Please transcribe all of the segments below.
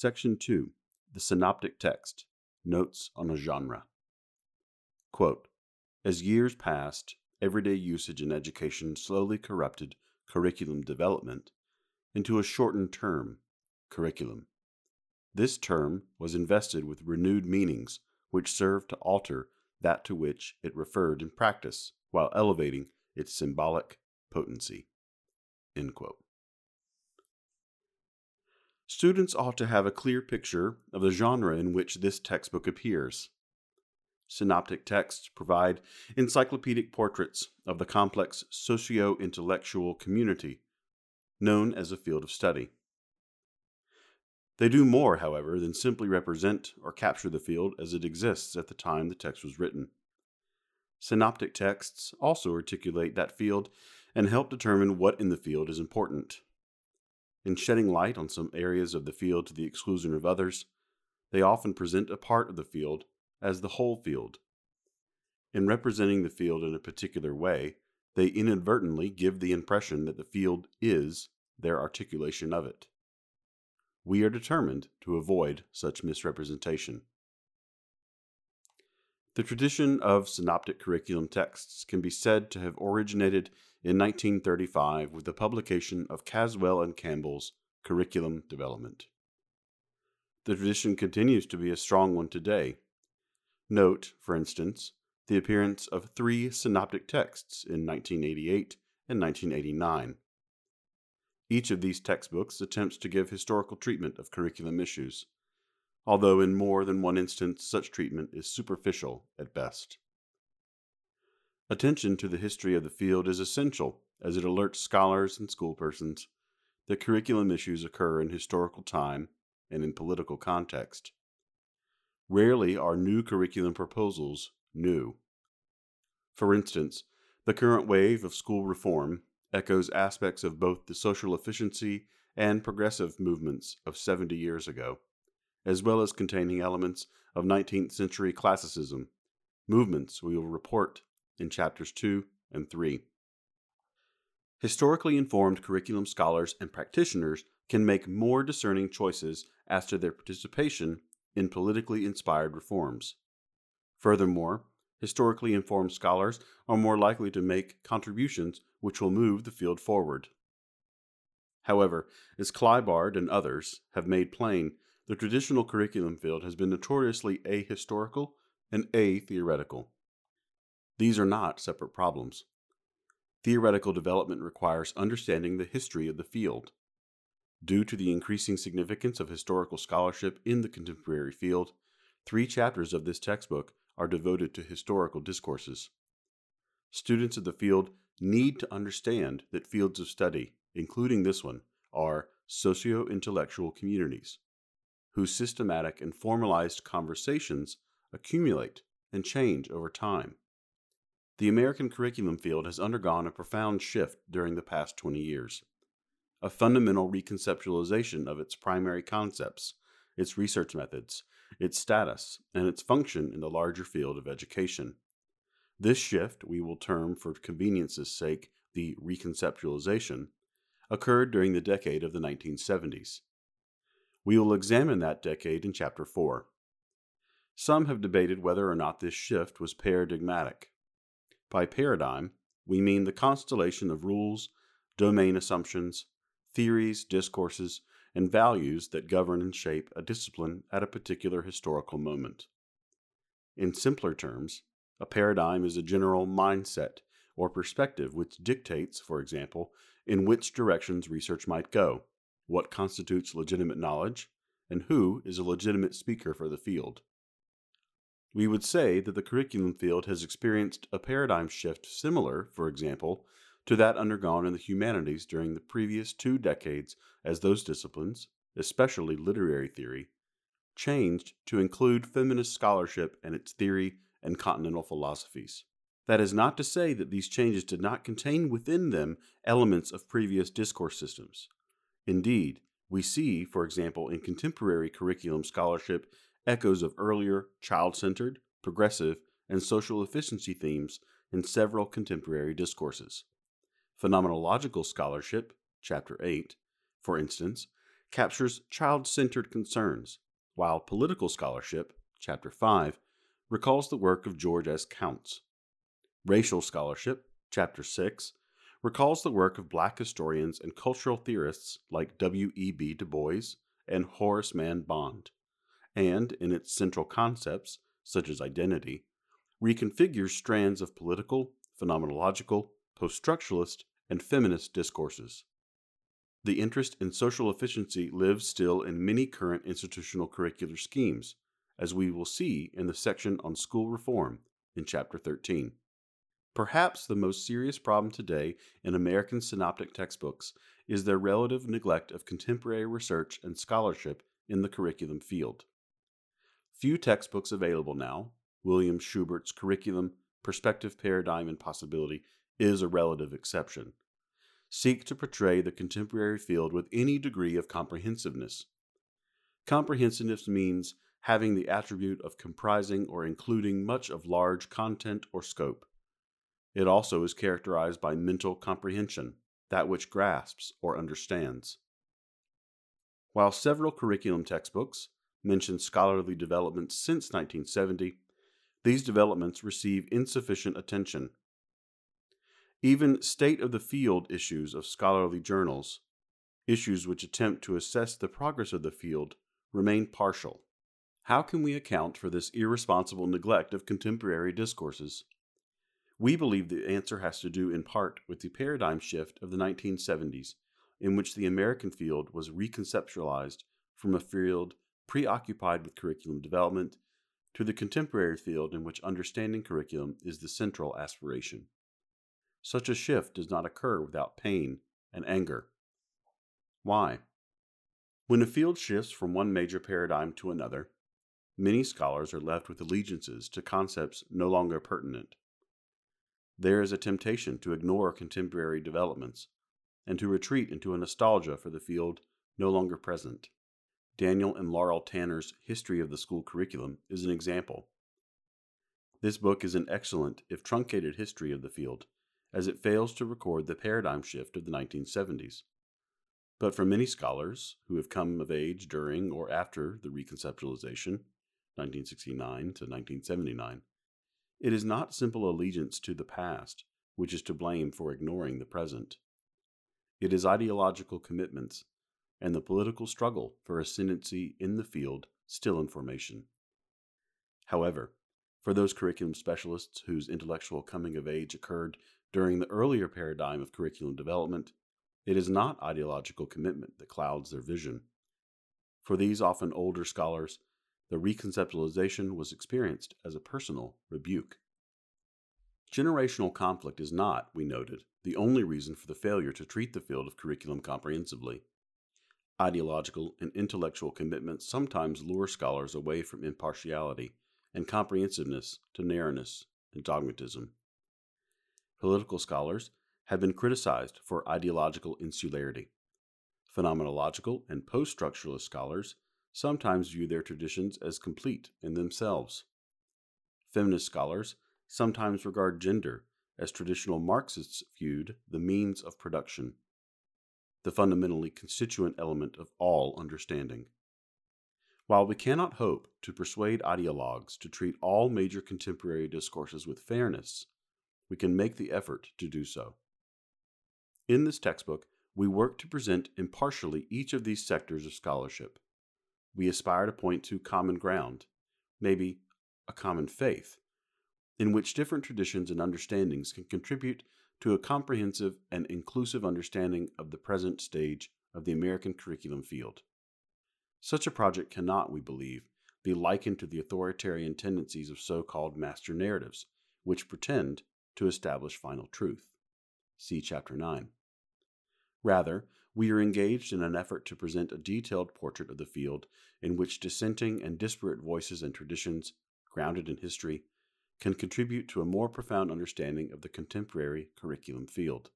Section 2 The Synoptic Text Notes on a Genre. Quote, As years passed, everyday usage in education slowly corrupted curriculum development into a shortened term, curriculum. This term was invested with renewed meanings, which served to alter that to which it referred in practice, while elevating its symbolic potency. Students ought to have a clear picture of the genre in which this textbook appears. Synoptic texts provide encyclopedic portraits of the complex socio intellectual community known as a field of study. They do more, however, than simply represent or capture the field as it exists at the time the text was written. Synoptic texts also articulate that field and help determine what in the field is important. In shedding light on some areas of the field to the exclusion of others, they often present a part of the field as the whole field. In representing the field in a particular way, they inadvertently give the impression that the field is their articulation of it. We are determined to avoid such misrepresentation. The tradition of synoptic curriculum texts can be said to have originated in 1935 with the publication of Caswell and Campbell's Curriculum Development. The tradition continues to be a strong one today. Note, for instance, the appearance of three synoptic texts in 1988 and 1989. Each of these textbooks attempts to give historical treatment of curriculum issues, although in more than one instance such treatment is superficial at best. Attention to the history of the field is essential as it alerts scholars and schoolpersons that curriculum issues occur in historical time and in political context. Rarely are new curriculum proposals new. For instance, the current wave of school reform echoes aspects of both the social efficiency and progressive movements of 70 years ago, as well as containing elements of 19th century classicism, movements we will report in chapters 2 and 3. Historically informed curriculum scholars and practitioners can make more discerning choices as to their participation in politically inspired reforms. Furthermore, historically informed scholars are more likely to make contributions which will move the field forward. However, as Kliebard and others have made plain, the traditional curriculum field has been notoriously ahistorical and atheoretical. These are not separate problems. Theoretical development requires understanding the history of the field. Due to the increasing significance of historical scholarship in the contemporary field, three chapters of this textbook are devoted to historical discourses. Students of the field need to understand that fields of study, including this one, are socio intellectual communities, whose systematic and formalized conversations accumulate and change over time. The American curriculum field has undergone a profound shift during the past 20 years. A fundamental reconceptualization of its primary concepts, its research methods, its status, and its function in the larger field of education. This shift, we will term for convenience's sake the reconceptualization, occurred during the decade of the 1970s. We will examine that decade in Chapter 4. Some have debated whether or not this shift was paradigmatic. By paradigm, we mean the constellation of rules, domain assumptions, theories, discourses, and values that govern and shape a discipline at a particular historical moment. In simpler terms, a paradigm is a general mindset or perspective which dictates, for example, in which directions research might go, what constitutes legitimate knowledge, and who is a legitimate speaker for the field. We would say that the curriculum field has experienced a paradigm shift similar, for example, to that undergone in the humanities during the previous two decades as those disciplines, especially literary theory, changed to include feminist scholarship and its theory and continental philosophies. That is not to say that these changes did not contain within them elements of previous discourse systems. Indeed, we see, for example, in contemporary curriculum scholarship echoes of earlier child centered, progressive, and social efficiency themes in several contemporary discourses. Phenomenological scholarship, Chapter 8, for instance, captures child centered concerns, while political scholarship, Chapter 5, recalls the work of George S. Counts. Racial scholarship, Chapter 6, recalls the work of black historians and cultural theorists like W.E.B. Du Bois and Horace Mann Bond, and, in its central concepts, such as identity, reconfigures strands of political, phenomenological, post structuralist, and feminist discourses. The interest in social efficiency lives still in many current institutional curricular schemes, as we will see in the section on school reform in Chapter 13. Perhaps the most serious problem today in American synoptic textbooks is their relative neglect of contemporary research and scholarship in the curriculum field. Few textbooks available now, William Schubert's curriculum, Perspective, Paradigm, and Possibility, is a relative exception, seek to portray the contemporary field with any degree of comprehensiveness. Comprehensiveness means having the attribute of comprising or including much of large content or scope. It also is characterized by mental comprehension, that which grasps or understands. While several curriculum textbooks mention scholarly developments since 1970, these developments receive insufficient attention. Even state of the field issues of scholarly journals, issues which attempt to assess the progress of the field, remain partial. How can we account for this irresponsible neglect of contemporary discourses? We believe the answer has to do in part with the paradigm shift of the 1970s, in which the American field was reconceptualized from a field preoccupied with curriculum development to the contemporary field in which understanding curriculum is the central aspiration. Such a shift does not occur without pain and anger. Why? When a field shifts from one major paradigm to another, many scholars are left with allegiances to concepts no longer pertinent there is a temptation to ignore contemporary developments and to retreat into a nostalgia for the field no longer present. Daniel and Laurel Tanner's History of the School Curriculum is an example. This book is an excellent, if truncated, history of the field, as it fails to record the paradigm shift of the 1970s. But for many scholars who have come of age during or after the reconceptualization, 1969 to 1979, it is not simple allegiance to the past which is to blame for ignoring the present. It is ideological commitments and the political struggle for ascendancy in the field still in formation. However, for those curriculum specialists whose intellectual coming of age occurred during the earlier paradigm of curriculum development, it is not ideological commitment that clouds their vision. For these often older scholars, the reconceptualization was experienced as a personal rebuke. Generational conflict is not, we noted, the only reason for the failure to treat the field of curriculum comprehensively. Ideological and intellectual commitments sometimes lure scholars away from impartiality and comprehensiveness to narrowness and dogmatism. Political scholars have been criticized for ideological insularity. Phenomenological and post structuralist scholars sometimes view their traditions as complete in themselves. Feminist scholars sometimes regard gender as traditional Marxists viewed the means of production, the fundamentally constituent element of all understanding. While we cannot hope to persuade ideologues to treat all major contemporary discourses with fairness, we can make the effort to do so. In this textbook, we work to present impartially each of these sectors of scholarship we aspire to point to common ground, maybe a common faith, in which different traditions and understandings can contribute to a comprehensive and inclusive understanding of the present stage of the American curriculum field. Such a project cannot, we believe, be likened to the authoritarian tendencies of so called master narratives, which pretend to establish final truth. See Chapter 9. Rather, we are engaged in an effort to present a detailed portrait of the field in which dissenting and disparate voices and traditions, grounded in history, can contribute to a more profound understanding of the contemporary curriculum field.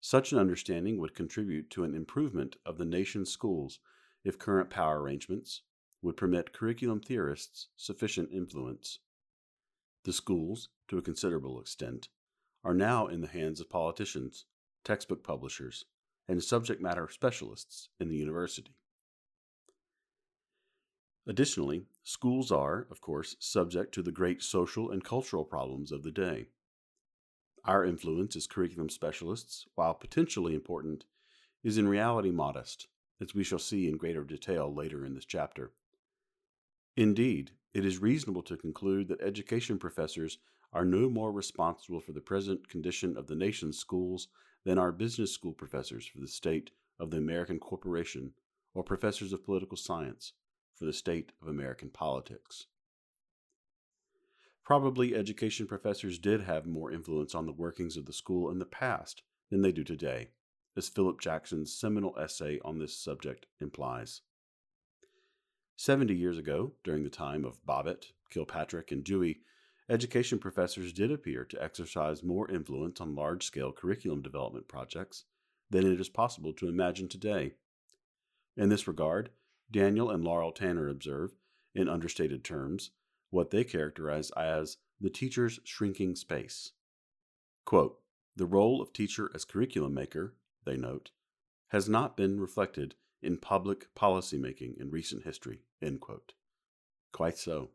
Such an understanding would contribute to an improvement of the nation's schools if current power arrangements would permit curriculum theorists sufficient influence. The schools, to a considerable extent, are now in the hands of politicians, textbook publishers, and subject matter specialists in the university. Additionally, schools are, of course, subject to the great social and cultural problems of the day. Our influence as curriculum specialists, while potentially important, is in reality modest, as we shall see in greater detail later in this chapter. Indeed, it is reasonable to conclude that education professors are no more responsible for the present condition of the nation's schools than are business school professors for the state of the American corporation or professors of political science for the state of American politics. Probably education professors did have more influence on the workings of the school in the past than they do today, as Philip Jackson's seminal essay on this subject implies. Seventy years ago, during the time of Bobbitt, Kilpatrick, and Dewey, education professors did appear to exercise more influence on large scale curriculum development projects than it is possible to imagine today. In this regard, Daniel and Laurel Tanner observe, in understated terms, what they characterize as the teacher's shrinking space. Quote, the role of teacher as curriculum maker, they note, has not been reflected in public policy making in recent history. Quite so.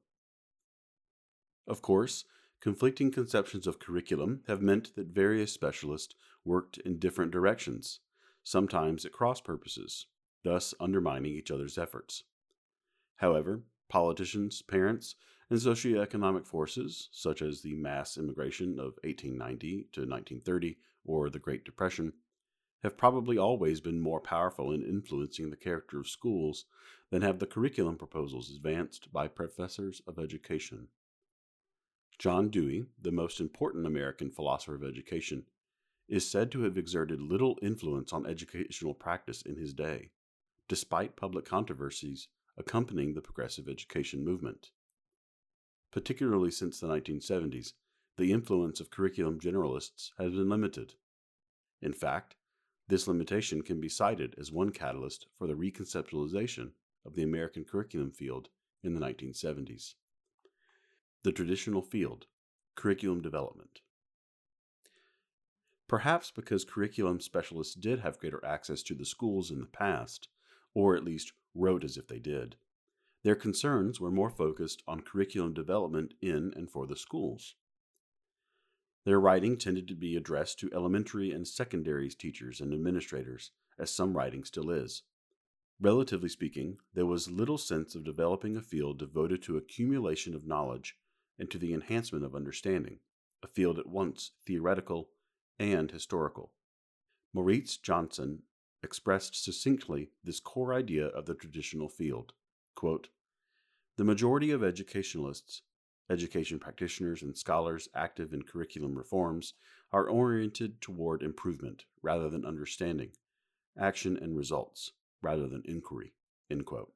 Of course, conflicting conceptions of curriculum have meant that various specialists worked in different directions, sometimes at cross purposes, thus undermining each other's efforts. However, politicians, parents, and socioeconomic forces, such as the mass immigration of 1890 to 1930 or the Great Depression, have probably always been more powerful in influencing the character of schools than have the curriculum proposals advanced by professors of education. John Dewey, the most important American philosopher of education, is said to have exerted little influence on educational practice in his day despite public controversies accompanying the progressive education movement. Particularly since the 1970s, the influence of curriculum generalists has been limited. In fact, this limitation can be cited as one catalyst for the reconceptualization of the American curriculum field in the 1970s. The traditional field, curriculum development. Perhaps because curriculum specialists did have greater access to the schools in the past, or at least wrote as if they did. Their concerns were more focused on curriculum development in and for the schools. Their writing tended to be addressed to elementary and secondary teachers and administrators, as some writing still is. Relatively speaking, there was little sense of developing a field devoted to accumulation of knowledge and to the enhancement of understanding, a field at once theoretical and historical. Mauritz Johnson expressed succinctly this core idea of the traditional field. Quote, the majority of educationalists, education practitioners, and scholars active in curriculum reforms are oriented toward improvement rather than understanding, action and results rather than inquiry. End quote.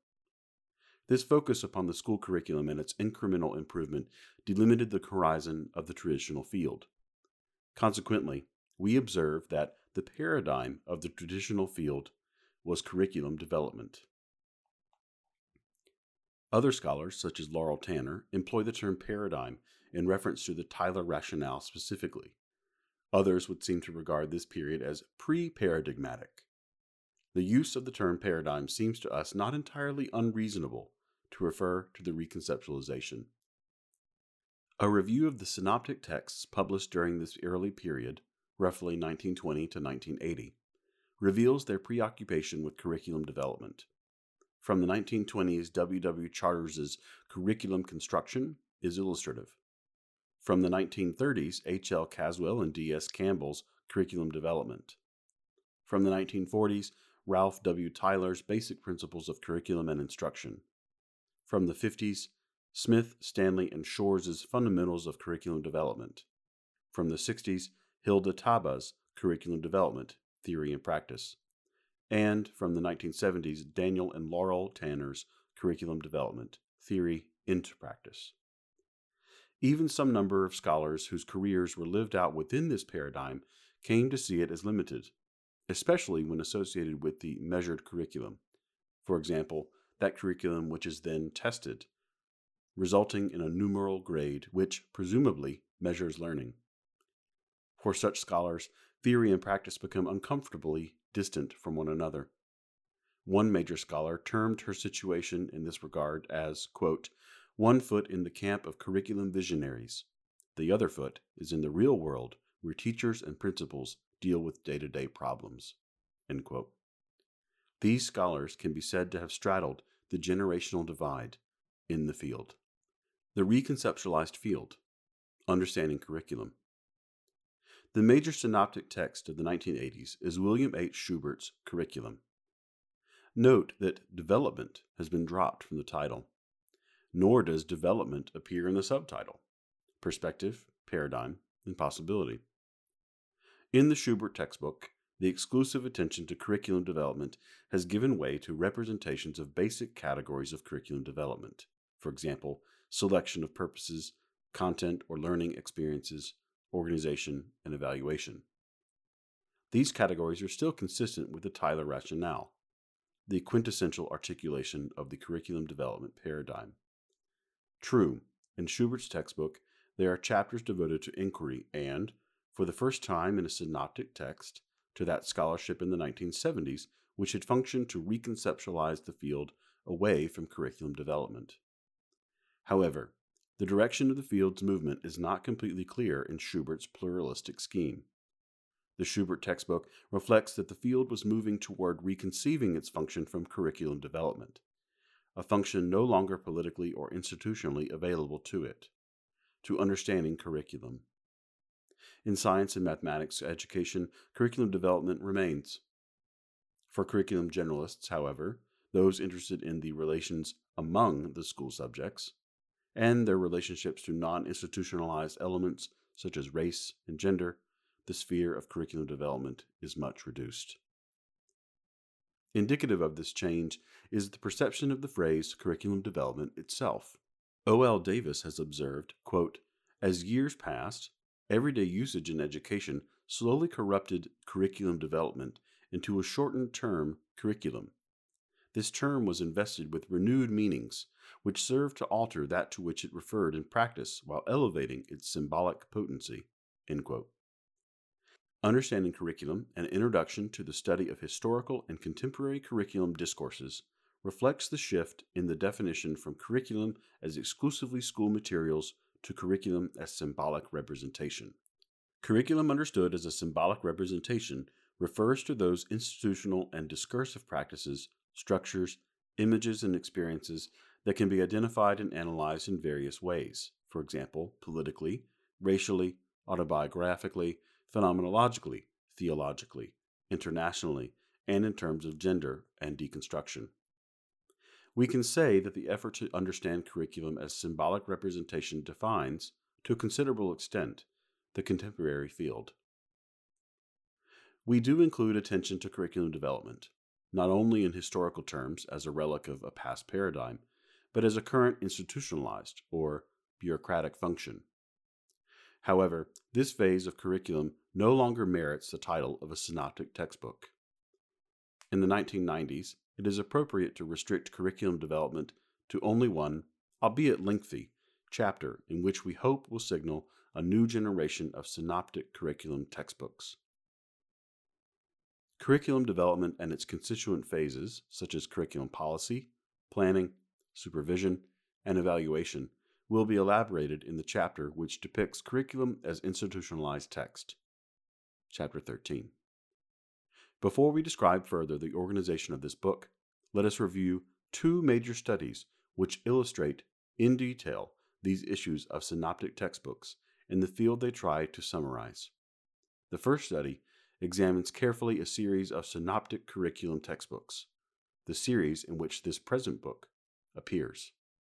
This focus upon the school curriculum and its incremental improvement delimited the horizon of the traditional field. Consequently, we observe that the paradigm of the traditional field was curriculum development. Other scholars, such as Laurel Tanner, employ the term paradigm in reference to the Tyler rationale specifically. Others would seem to regard this period as pre paradigmatic. The use of the term paradigm seems to us not entirely unreasonable to refer to the reconceptualization. A review of the synoptic texts published during this early period roughly 1920 to 1980, reveals their preoccupation with curriculum development. From the 1920s, W. W. Charters's curriculum construction is illustrative. From the 1930s, H. L. Caswell and D. S. Campbell's curriculum development. From the 1940s, Ralph W. Tyler's Basic Principles of Curriculum and Instruction. From the 50s, Smith, Stanley, and Shores' Fundamentals of Curriculum Development. From the 60s, Hilda Taba's Curriculum Development, Theory and Practice, and from the 1970s, Daniel and Laurel Tanner's Curriculum Development, Theory into Practice. Even some number of scholars whose careers were lived out within this paradigm came to see it as limited, especially when associated with the measured curriculum. For example, that curriculum which is then tested, resulting in a numeral grade which, presumably, measures learning. For such scholars, theory and practice become uncomfortably distant from one another. One major scholar termed her situation in this regard as, quote, one foot in the camp of curriculum visionaries. The other foot is in the real world where teachers and principals deal with day to day problems. These scholars can be said to have straddled the generational divide in the field. The reconceptualized field, understanding curriculum. The major synoptic text of the 1980s is William H. Schubert's Curriculum. Note that development has been dropped from the title, nor does development appear in the subtitle perspective, paradigm, and possibility. In the Schubert textbook, the exclusive attention to curriculum development has given way to representations of basic categories of curriculum development. For example, selection of purposes, content or learning experiences, organization, and evaluation. These categories are still consistent with the Tyler rationale, the quintessential articulation of the curriculum development paradigm. True, in Schubert's textbook, there are chapters devoted to inquiry and, for the first time in a synoptic text, to that scholarship in the 1970s which had functioned to reconceptualize the field away from curriculum development. However, the direction of the field's movement is not completely clear in Schubert's pluralistic scheme. The Schubert textbook reflects that the field was moving toward reconceiving its function from curriculum development, a function no longer politically or institutionally available to it, to understanding curriculum. In science and mathematics education, curriculum development remains. For curriculum generalists, however, those interested in the relations among the school subjects, and their relationships to non institutionalized elements such as race and gender, the sphere of curriculum development is much reduced. Indicative of this change is the perception of the phrase curriculum development itself. O.L. Davis has observed, quote, As years passed, everyday usage in education slowly corrupted curriculum development into a shortened term curriculum. This term was invested with renewed meanings which served to alter that to which it referred in practice while elevating its symbolic potency. Understanding Curriculum An Introduction to the Study of Historical and Contemporary Curriculum Discourses reflects the shift in the definition from curriculum as exclusively school materials to curriculum as symbolic representation. Curriculum understood as a symbolic representation refers to those institutional and discursive practices, structures, images, and experiences that can be identified and analyzed in various ways, for example, politically, racially, autobiographically, phenomenologically, theologically, internationally, and in terms of gender and deconstruction. We can say that the effort to understand curriculum as symbolic representation defines, to a considerable extent, the contemporary field. We do include attention to curriculum development, not only in historical terms as a relic of a past paradigm, but as a current institutionalized or bureaucratic function. However, this phase of curriculum no longer merits the title of a synoptic textbook. In the 1990s, it is appropriate to restrict curriculum development to only one, albeit lengthy, chapter in which we hope will signal a new generation of synoptic curriculum textbooks. Curriculum development and its constituent phases, such as curriculum policy, planning, supervision, and evaluation, will be elaborated in the chapter which depicts curriculum as institutionalized text. Chapter 13. Before we describe further the organization of this book, let us review two major studies which illustrate in detail these issues of synoptic textbooks in the field they try to summarize. The first study examines carefully a series of synoptic curriculum textbooks, the series in which this present book appears.